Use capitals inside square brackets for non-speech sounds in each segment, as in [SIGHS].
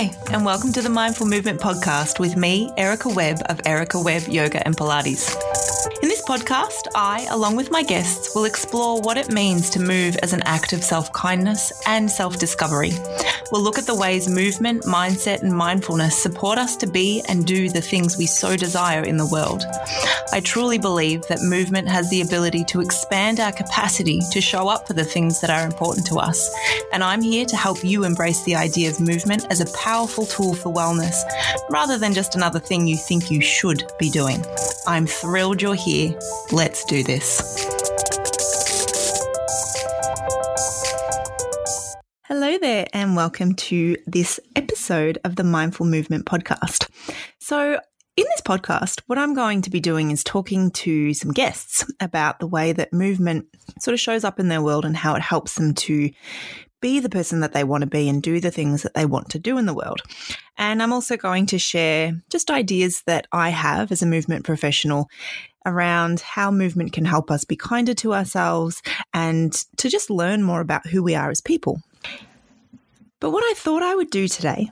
Hi, and welcome to the Mindful Movement Podcast with me, Erica Webb of Erica Webb Yoga and Pilates. In this podcast, I, along with my guests, will explore what it means to move as an act of self kindness and self discovery. We'll look at the ways movement, mindset, and mindfulness support us to be and do the things we so desire in the world. I truly believe that movement has the ability to expand our capacity to show up for the things that are important to us. And I'm here to help you embrace the idea of movement as a powerful tool for wellness rather than just another thing you think you should be doing. I'm thrilled you're here. Let's do this. Hello there, and welcome to this episode of the Mindful Movement Podcast. So, in this podcast, what I'm going to be doing is talking to some guests about the way that movement sort of shows up in their world and how it helps them to be the person that they want to be and do the things that they want to do in the world. And I'm also going to share just ideas that I have as a movement professional around how movement can help us be kinder to ourselves and to just learn more about who we are as people. But what I thought I would do today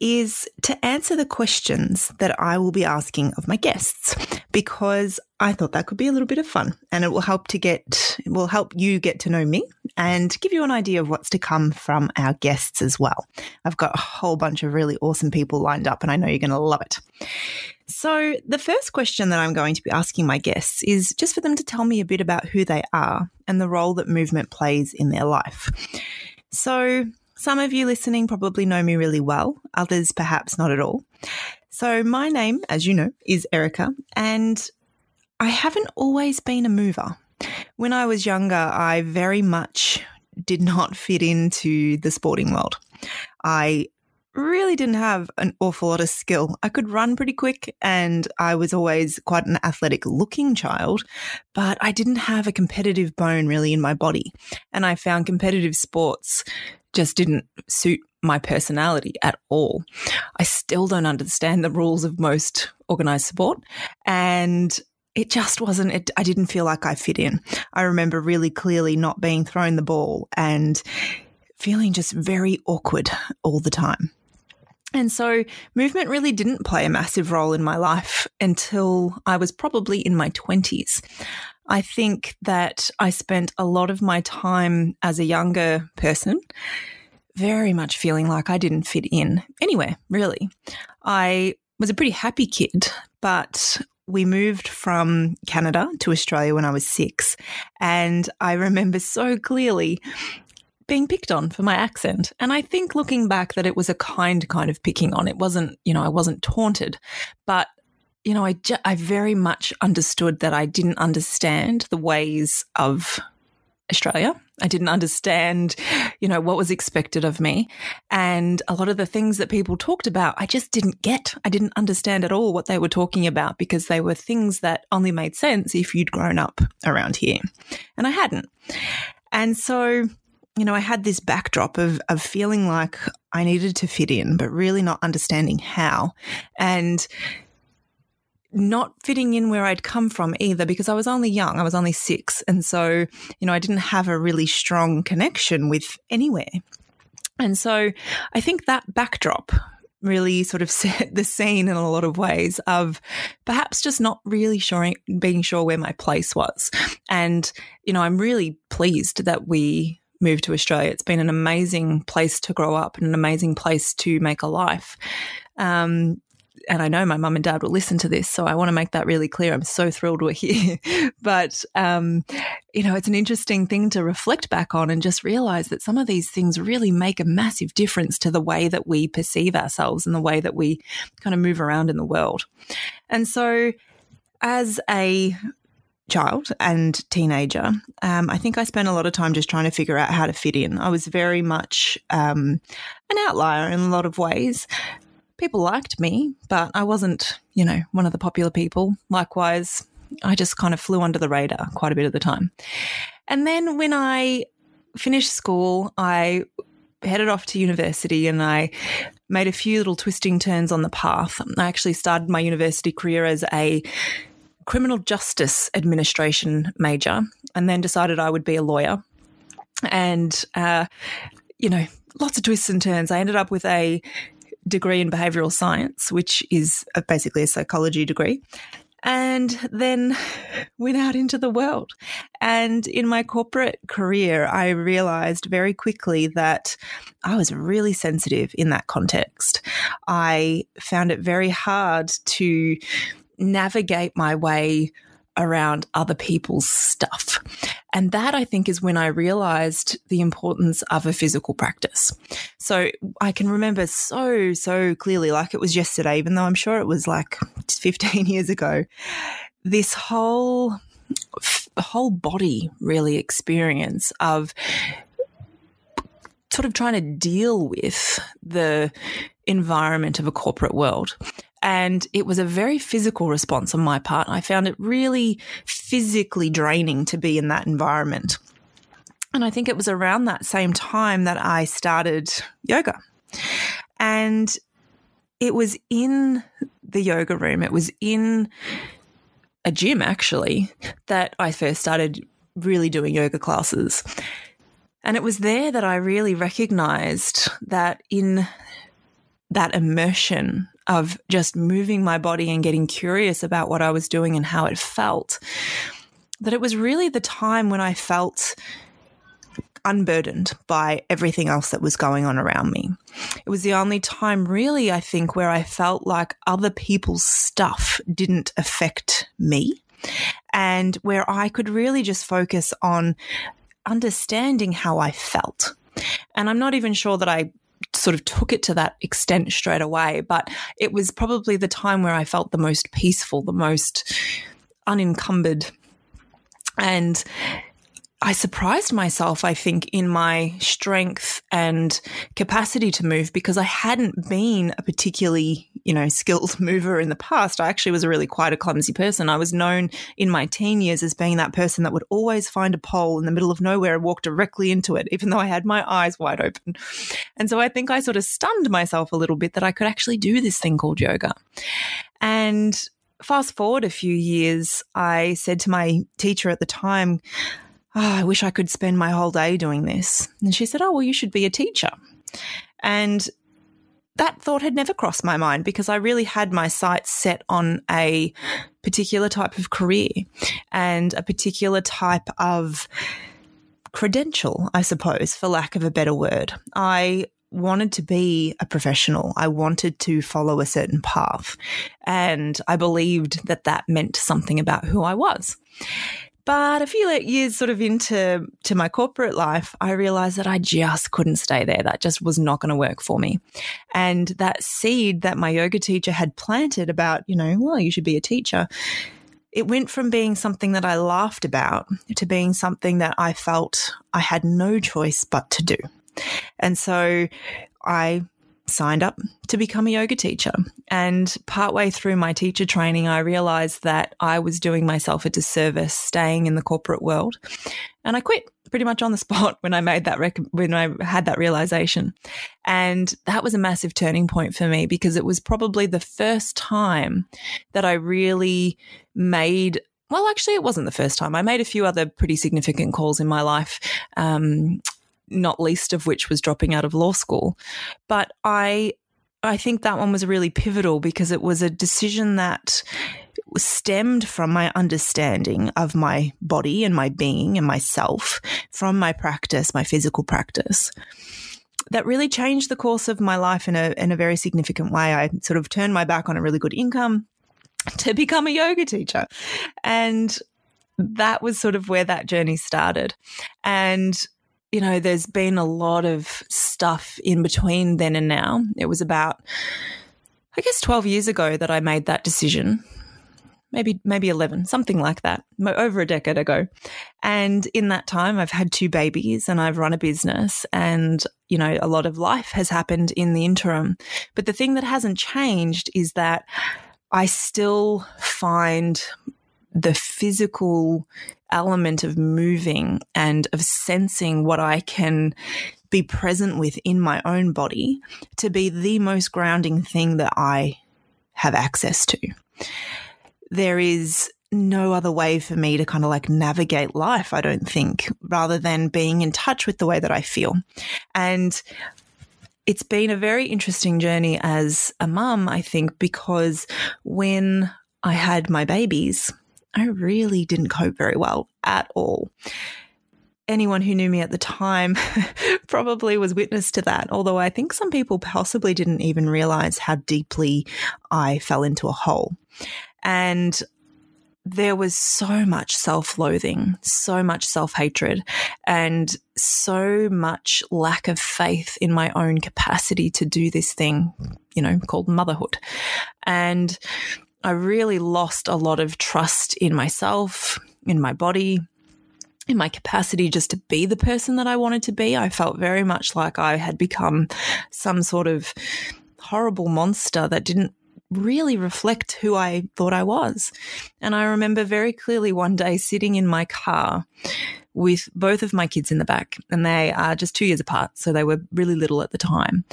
is to answer the questions that I will be asking of my guests because I thought that could be a little bit of fun and it will help to get it will help you get to know me and give you an idea of what's to come from our guests as well. I've got a whole bunch of really awesome people lined up and I know you're going to love it. So, the first question that I'm going to be asking my guests is just for them to tell me a bit about who they are and the role that movement plays in their life. So, some of you listening probably know me really well, others perhaps not at all. So, my name, as you know, is Erica, and I haven't always been a mover. When I was younger, I very much did not fit into the sporting world. I really didn't have an awful lot of skill. I could run pretty quick and I was always quite an athletic looking child, but I didn't have a competitive bone really in my body. And I found competitive sports just didn't suit my personality at all. I still don't understand the rules of most organized sport. And it just wasn't, it, I didn't feel like I fit in. I remember really clearly not being thrown the ball and feeling just very awkward all the time. And so movement really didn't play a massive role in my life until I was probably in my 20s. I think that I spent a lot of my time as a younger person very much feeling like I didn't fit in anywhere, really. I was a pretty happy kid, but we moved from Canada to Australia when I was six. And I remember so clearly being picked on for my accent. And I think looking back that it was a kind kind of picking on. It wasn't, you know, I wasn't taunted, but you know, I, ju- I very much understood that I didn't understand the ways of Australia. I didn't understand, you know, what was expected of me. And a lot of the things that people talked about, I just didn't get. I didn't understand at all what they were talking about because they were things that only made sense if you'd grown up around here. And I hadn't. And so, you know, I had this backdrop of, of feeling like I needed to fit in, but really not understanding how. And not fitting in where I'd come from either because I was only young. I was only six. And so, you know, I didn't have a really strong connection with anywhere. And so I think that backdrop really sort of [LAUGHS] set the scene in a lot of ways of perhaps just not really sure, being sure where my place was. And, you know, I'm really pleased that we moved to Australia. It's been an amazing place to grow up and an amazing place to make a life. Um, and I know my mum and dad will listen to this, so I want to make that really clear. I'm so thrilled we're [LAUGHS] here. but, um, you know, it's an interesting thing to reflect back on and just realize that some of these things really make a massive difference to the way that we perceive ourselves and the way that we kind of move around in the world. And so, as a child and teenager, um, I think I spent a lot of time just trying to figure out how to fit in. I was very much um, an outlier in a lot of ways people liked me, but I wasn't, you know, one of the popular people. Likewise, I just kind of flew under the radar quite a bit of the time. And then when I finished school, I headed off to university and I made a few little twisting turns on the path. I actually started my university career as a criminal justice administration major and then decided I would be a lawyer. And, uh, you know, lots of twists and turns. I ended up with a degree in behavioral science, which is basically a psychology degree and then [LAUGHS] went out into the world. And in my corporate career, I realized very quickly that I was really sensitive in that context. I found it very hard to navigate my way around other people's stuff. And that I think is when I realized the importance of a physical practice. So I can remember so, so clearly, like it was yesterday, even though I'm sure it was like [LAUGHS] 15 years ago, this whole, whole body really experience of sort of trying to deal with the environment of a corporate world and it was a very physical response on my part. I found it really physically draining to be in that environment. And I think it was around that same time that I started yoga. And it was in the yoga room, it was in a gym actually, that I first started really doing yoga classes. And it was there that I really recognized that in that immersion of just moving my body and getting curious about what I was doing and how it felt, that it was really the time when I felt unburdened by everything else that was going on around me. It was the only time, really, I think, where I felt like other people's stuff didn't affect me and where I could really just focus on understanding how I felt. And I'm not even sure that I sort of took it to that extent straight away, but it was probably the time where I felt the most peaceful, the most unencumbered. And I surprised myself, I think, in my strength and capacity to move because I hadn't been a particularly, you know, skilled [LAUGHS] mover in the past. I actually was a really quite a clumsy person. I was known in my teen years as being that person that would always find a pole in the middle of nowhere and walk directly into it, even though I had my eyes wide open. And so I think I sort of stunned myself a little bit that I could actually do this thing called yoga. And fast forward a few years, I said to my teacher at the time, oh, I wish I could spend my whole day doing this. And she said, Oh, well, you should be a teacher. And that thought had never crossed my mind because I really had my sights set on a particular type of career and a particular type of credential, I suppose, for lack of a better word. I wanted to be a professional. I wanted to follow a certain path. And I believed that that meant something about who I was. But a few years sort of into to my corporate life, I realized that I just couldn't stay there. That just was not going to work for me. And that seed that my yoga teacher had planted about, you know, well, you should be a teacher. It went from being something that I laughed about to being something that I felt I had no choice but to do. And so I signed up to become a yoga teacher. And partway through my teacher training, I realized that I was doing myself a disservice staying in the corporate world. And I quit pretty much on the [LAUGHS] spot when I made that rec- when I had that realization. And that was a massive turning point for me because it was probably the first time that I really made well, actually, it wasn't the first time. I made a few other pretty significant calls in my life. Um, not least of which was dropping out of law school. But I I think that one was really pivotal because it was a decision that stemmed from my understanding of my body and my being and myself from my practice, my physical practice. That really changed the course of my life in a in a very significant way. I sort of turned my back on a really good income to become a yoga teacher. And that was sort of where that journey started. And you know, there's been a lot of stuff in between then and now. It was about, I guess, 12 years ago that I made that decision. Maybe, maybe 11, something like that, over a decade ago. And in that time, I've had two babies and I've run a business and, you know, a lot of life has happened in the interim. But the thing that hasn't changed is that I still find the physical element of moving and of sensing what I can be present with in my own body to be the most grounding thing that I have access to. There is no other way for me to kind of like navigate life, I don't think, rather than being in touch with the way that I feel. And it's been a very interesting journey as a mum, I think, because when I had my babies, I really didn't cope very well at all. Anyone who knew me at the time [LAUGHS] probably was witness to that, although I think some people possibly didn't even realize how deeply I fell into a hole. And there was so much self loathing, so much self hatred, and so much lack of faith in my own capacity to do this thing, you know, called motherhood. And I really lost a lot of trust in myself, in my body, in my capacity just to be the person that I wanted to be. I felt very much like I had become some sort of horrible monster that didn't really reflect who I thought I was. And I remember very clearly one day sitting in my car with both of my kids in the back, and they are just two years apart. So they were really little at the time.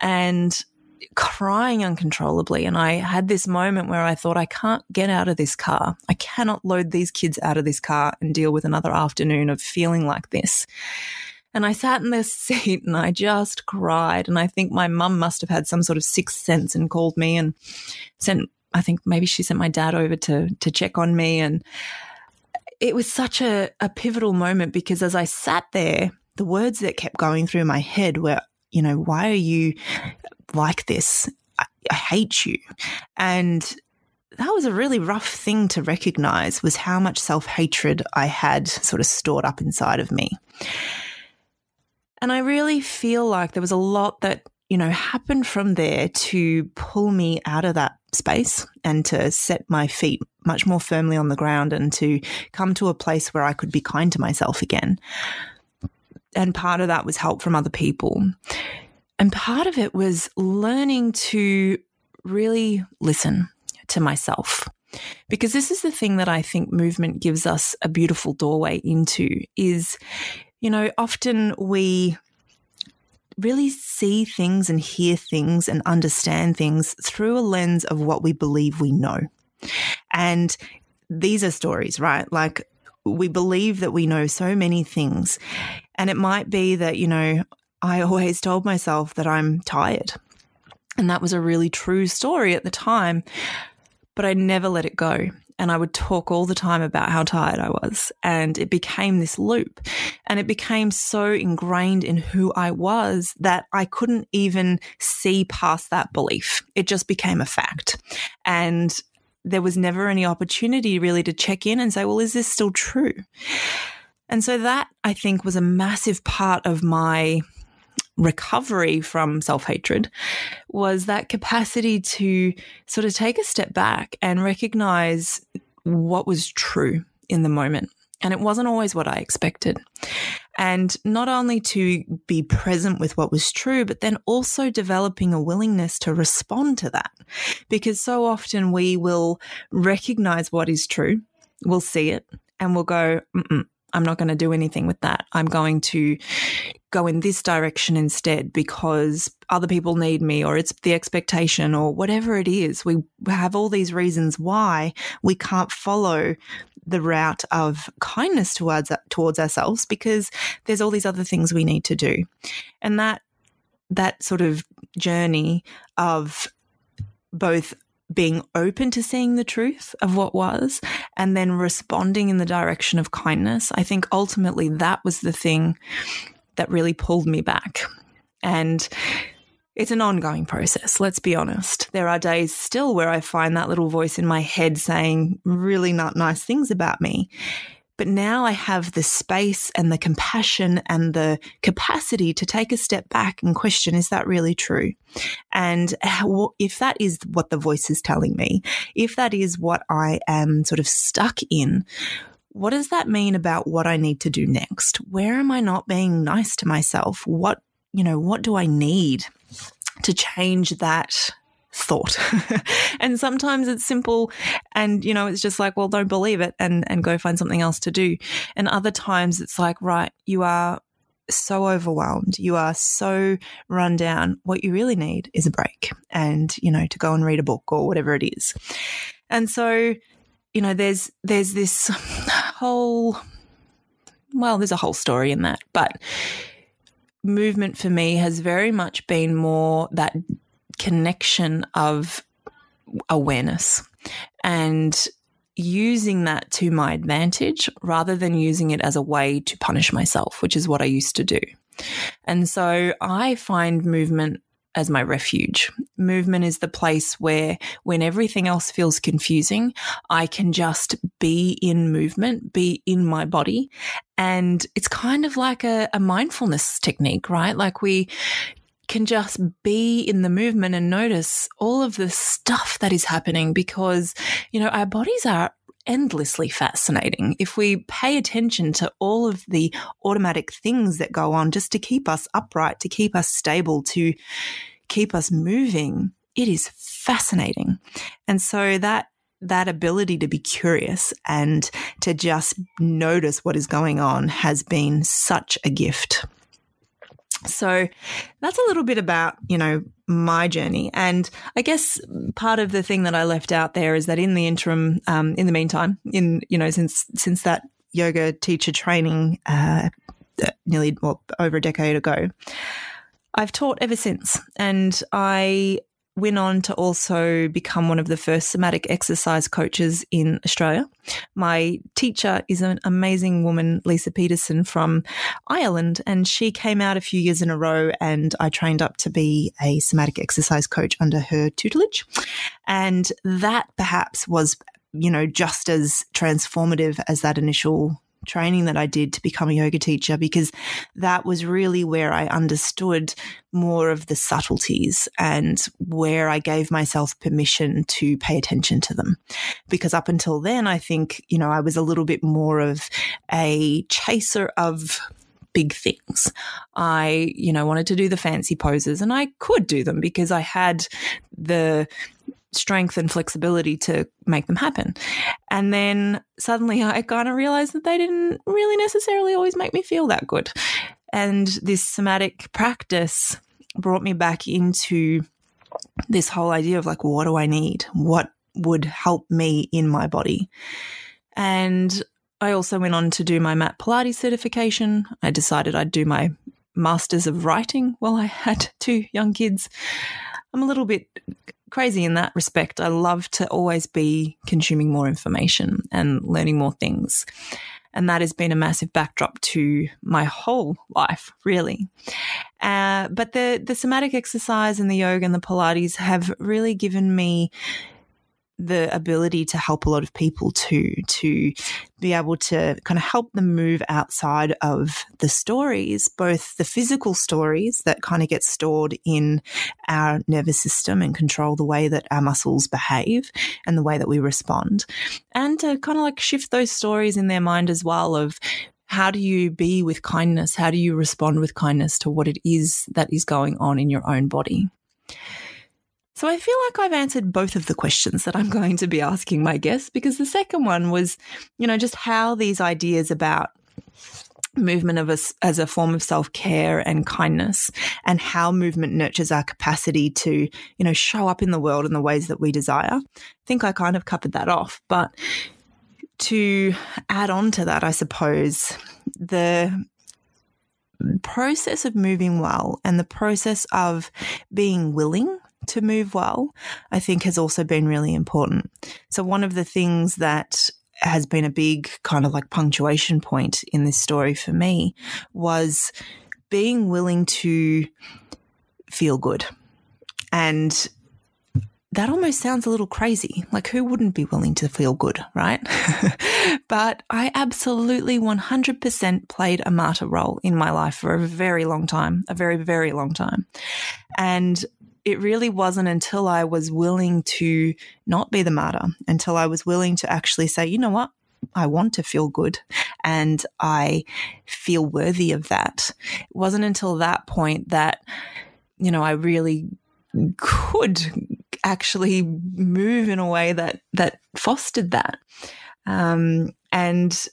And crying uncontrollably. And I had this moment where I thought, I can't get out of this car. I cannot load these kids out of this car and deal with another afternoon of feeling like this. And I sat in this [LAUGHS] seat and I just cried. And I think my mum must have had some sort of sixth sense and called me and sent, I think maybe she sent my dad over to, to check on me. And it was such a, a pivotal moment because as I sat there, the words that kept going through my head were, you know, why are you like this? I, I hate you. And that was a really rough thing to recognize was how much self hatred I had sort of stored up inside of me. And I really feel like there was a lot that, you know, happened from there to pull me out of that space and to set my feet much more firmly on the ground and to come to a place where I could be kind to myself again. And part of that was help from other people. And part of it was learning to really listen to myself. Because this is the thing that I think movement gives us a beautiful doorway into is you know, often we really see things and hear things and understand things through a lens of what we believe we know. And these are stories, right? Like we believe that we know so many things. And it might be that, you know, I always told myself that I'm tired. And that was a really true story at the time, but I never let it go and I would talk all the time about how tired I was. And it became this loop. And it became so ingrained in who I was that I couldn't even see past that belief. It just became a fact. And there was never any opportunity really to check in and say, well, is this still true? And so that I think was a massive part of my recovery from self hatred was that capacity to sort of take a step back and recognize what was true in the moment. And it wasn't always what I expected. And not only to be present with what was true, but then also developing a willingness to respond to that. Because so often we will recognize what is true, we'll see it, and we'll go, I'm not going to do anything with that. I'm going to go in this direction instead because other people need me or it's the expectation or whatever it is. We have all these reasons why we can't follow the route of kindness towards towards ourselves because there's all these other things we need to do. And that that sort of journey of both being open to seeing the truth of what was and then responding in the direction of kindness. I think ultimately that was the thing that really pulled me back. And it's an ongoing process, let's be honest. There are days still where I find that little voice in my head saying really not nice things about me. But now I have the space and the compassion and the capacity to take a step back and question, is that really true? And if that is what the voice is telling me, if that is what I am sort of stuck in, what does that mean about what I need to do next? Where am I not being nice to myself? What, you know, what do I need to change that thought. [LAUGHS] and sometimes it's simple and, you know, it's just like, well, don't believe it and, and go find something else to do. And other times it's like, right, you are so overwhelmed. You are so run down. What you really need is a break and, you know, to go and read a book or whatever it is. And so, you know, there's, there's this [SIGHS] whole, well, there's a whole story in that, but movement for me has very much been more that connection of awareness and using that to my advantage rather than using it as a way to punish myself, which is what I used to do. And so I find movement as my refuge. Movement is the place where, when everything else feels confusing, I can just be in movement, be in my body. And it's kind of like a, a mindfulness technique, right? Like we can just be in the movement and notice all of the stuff that is happening because, you know, our bodies are endlessly fascinating if we pay attention to all of the automatic things that go on just to keep us upright, to keep us stable, to keep us moving. It is fascinating. And so that that ability to be curious and to just notice what is going on has been such a gift. So that's a little bit about, you know, my journey. And I guess part of the thing that I left out there is that in the interim, um, in the meantime, in, you know, since, since that yoga teacher training, uh, nearly well, over a decade ago, I've taught ever since. And I went on to also become one of the first somatic exercise coaches in Australia. My teacher is an amazing woman, Lisa Peterson from Ireland, and she came out a few years in a row and I trained up to be a somatic exercise coach under her tutelage. And that perhaps was you know, just as transformative as that initial training that I did to become a yoga teacher because that was really where I understood more of the subtleties and where I gave myself permission to pay attention to them. Because up until then, I think, you know, I was a little bit more of a chaser of big things. I, you know, wanted to do the fancy poses and I could do them because I had the strength and flexibility to make them happen. And then suddenly I kind of realized that they didn't really necessarily always make me feel that good. And this somatic practice brought me back into this whole idea of like, what do I need? What would help me in my body? And I also went on to do my Mat Pilates certification. I decided I'd do my Masters of Writing while I had two young kids. I'm a little bit crazy in that respect. I love to always be consuming more information and learning more things. And that has been a massive backdrop to my whole life, really. Uh, but the, the somatic exercise and the yoga and the Pilates have really given me the ability to help a lot of people too, to be able to kind of help them move outside of the stories, both the physical stories that kind of get stored in our nervous system and control the way that our muscles behave and the way that we respond, and to kind of like shift those stories in their mind as well of how do you be with kindness? How do you respond with kindness to what it is that is going on in your own body? So I feel like I've answered both of the questions that I'm [LAUGHS] going to be asking my guests because the second one was, you know, just how these ideas about movement of us as a form of self-care and kindness and how movement nurtures our capacity to you know show up in the world in the ways that we desire. I think i kind of covered that off but to add on to that i suppose the process of moving well and the process of being willing to move well, I think has also been really important. So, one of the things that has been a big kind of like punctuation point in this story for me was being willing to feel good. And that almost sounds a little crazy. Like, who wouldn't be willing to feel good, right? [LAUGHS] but I absolutely 100% played a martyr role in my life for a very long time, a very, very long time. And it really wasn't until I was willing to not be the martyr, until I was willing to actually say, you know what? I want to feel good and I feel worthy of that. It wasn't until that point that, you know, I really could actually move in a way that, that fostered that. Um, and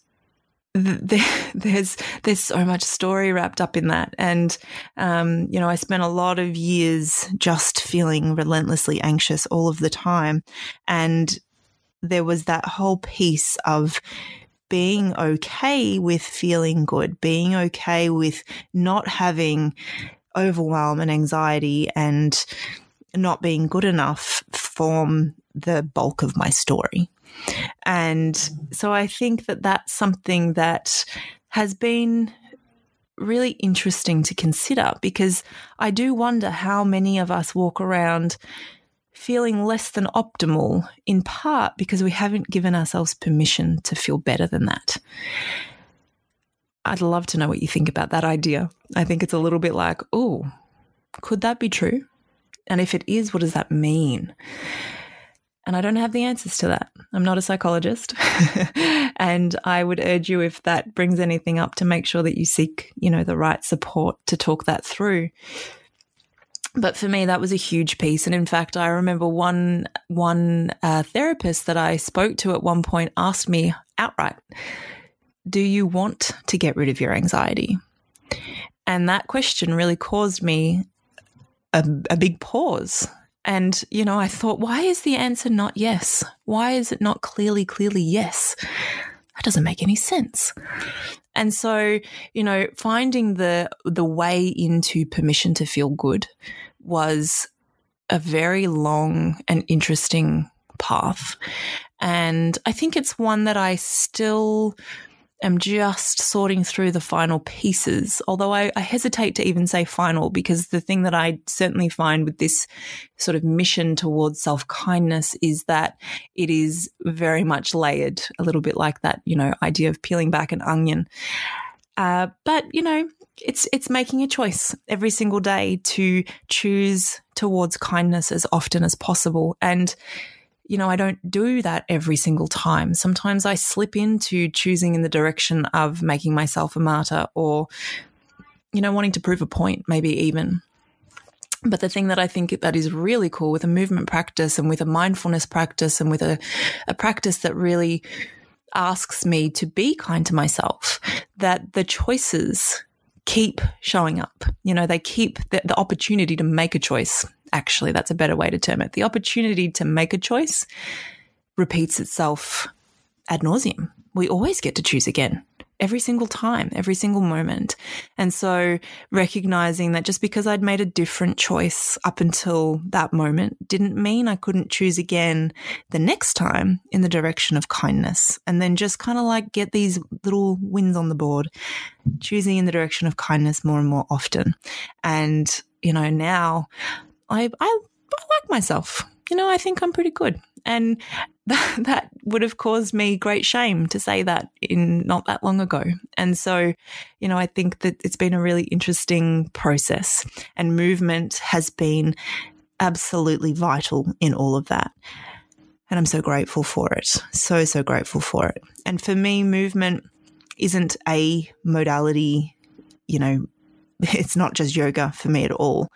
[LAUGHS] there's there's so much story wrapped up in that, and um, you know, I spent a lot of years just feeling relentlessly anxious all of the time, and there was that whole piece of being okay with feeling good, being okay with not having overwhelm and anxiety and not being good enough form the bulk of my story. And so I think that that's something that has been really interesting to consider because I do wonder how many of us walk around feeling less than optimal, in part because we haven't given ourselves permission to feel better than that. I'd love to know what you think about that idea. I think it's a little bit like, oh, could that be true? And if it is, what does that mean? And I don't have the answers to that. I'm not a psychologist. [LAUGHS] and I would urge you, if that brings anything up, to make sure that you seek, you know, the right support to talk that through. But for me, that was a huge piece. And in fact, I remember one, one uh, therapist that I spoke to at one point asked me outright, Do you want to get rid of your anxiety? And that question really caused me a, a big pause and, you know, I thought, why is the answer not yes? Why is it not clearly, clearly yes? That doesn't make any sense. And so, you know, finding the the way into permission to feel good was a very long and interesting path. And I think it's one that I still am just sorting through the final pieces, although I, I, hesitate to even say final because the thing that I certainly find with this sort of mission towards self kindness is that it is very much layered, a little bit like that, you know, idea of peeling back an onion. Uh, but, you know, it's it's making a choice every single day to choose towards kindness as often as possible and you know, I don't do that every single time. Sometimes I slip into choosing in the direction of making myself a martyr or, you know, wanting to prove a point, maybe even. But the thing that I think that is really cool with a movement practice and with a mindfulness practice and with a, a practice that really asks me to be kind to myself, that the choices keep showing up. You know, they keep the, the opportunity to make a choice actually, that's a better way to term it. The opportunity to make a choice repeats itself ad nauseum. We always get to choose again every single time, every single moment. And so recognizing that just because I'd made a different choice up until that moment didn't mean I couldn't choose again the next time in the direction of kindness. And then just kind of like get these little wins on the board, choosing in the direction of kindness more and more often. And, you know, now I, I, I like myself. You know, I think I'm pretty good. And [LAUGHS] that, that would have caused me great shame to say that in not that long ago. And so, you know, I think that it's been a really interesting process and movement has been absolutely vital in all of that. And I'm so grateful for it. So, so grateful for it. And for me, movement isn't a modality, you know, it's not just yoga for me at all.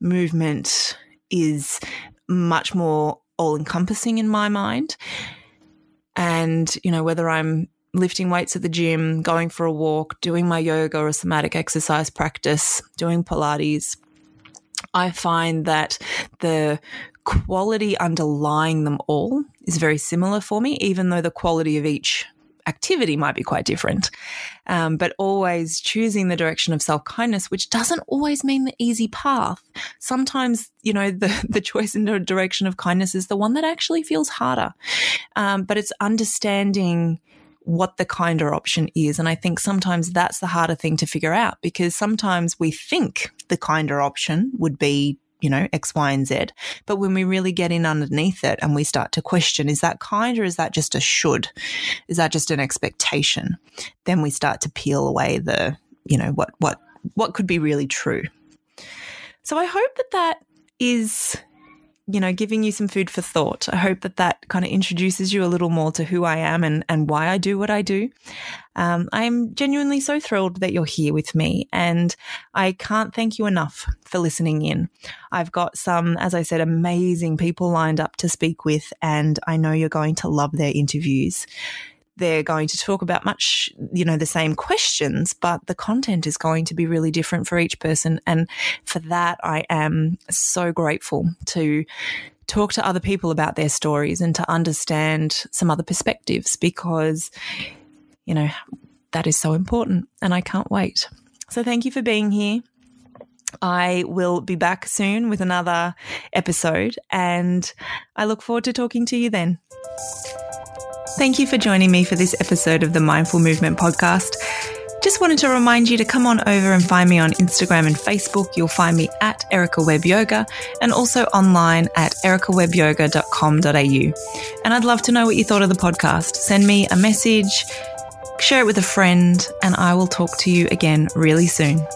Movement is much more all encompassing in my mind. And, you know, whether I'm lifting weights at the gym, going for a walk, doing my yoga or somatic exercise practice, doing Pilates, I find that the quality underlying them all is very similar for me, even though the quality of each activity might be quite different. Um, but always choosing the direction of self kindness, which doesn't always mean the easy path. Sometimes, you know, the, [LAUGHS] the choice in the direction of kindness is the one that actually feels harder. Um, but it's understanding what the kinder option is. And I think sometimes that's the harder thing to figure out because sometimes we think the kinder option would be you know, X, Y, and Z. But when we really get in underneath it and we start to question, is that kind or is that just a should? Is that just an expectation? Then we start to peel away the, you know, what, what, what could be really true. So I hope that that is you know, giving you some food for thought. I hope that that kind of introduces you a little more to who I am and, and why I do what I do. Um, I'm genuinely so thrilled that you're here with me, and I can't thank you enough for listening in. I've got some, as I said, amazing people lined up to speak with, and I know you're going to love their interviews they're going to talk about much, you know, the same questions, but the content is going to be really different for each person. And for that, I am so grateful to talk to other people about their stories and to understand some other perspectives because you know, that is so important and I can't wait. So thank you for being here. I will be back soon with another episode and I look forward to talking to you then. Thank you for joining me for this episode of the Mindful Movement podcast. Just wanted to remind you to come on over and find me on Instagram and Facebook. You'll find me at Erica Webb Yoga and also online at ericawebbyoga.com.au. And I'd love to know what you thought of the podcast. Send me a message, share it with a friend, and I will talk to you again really soon.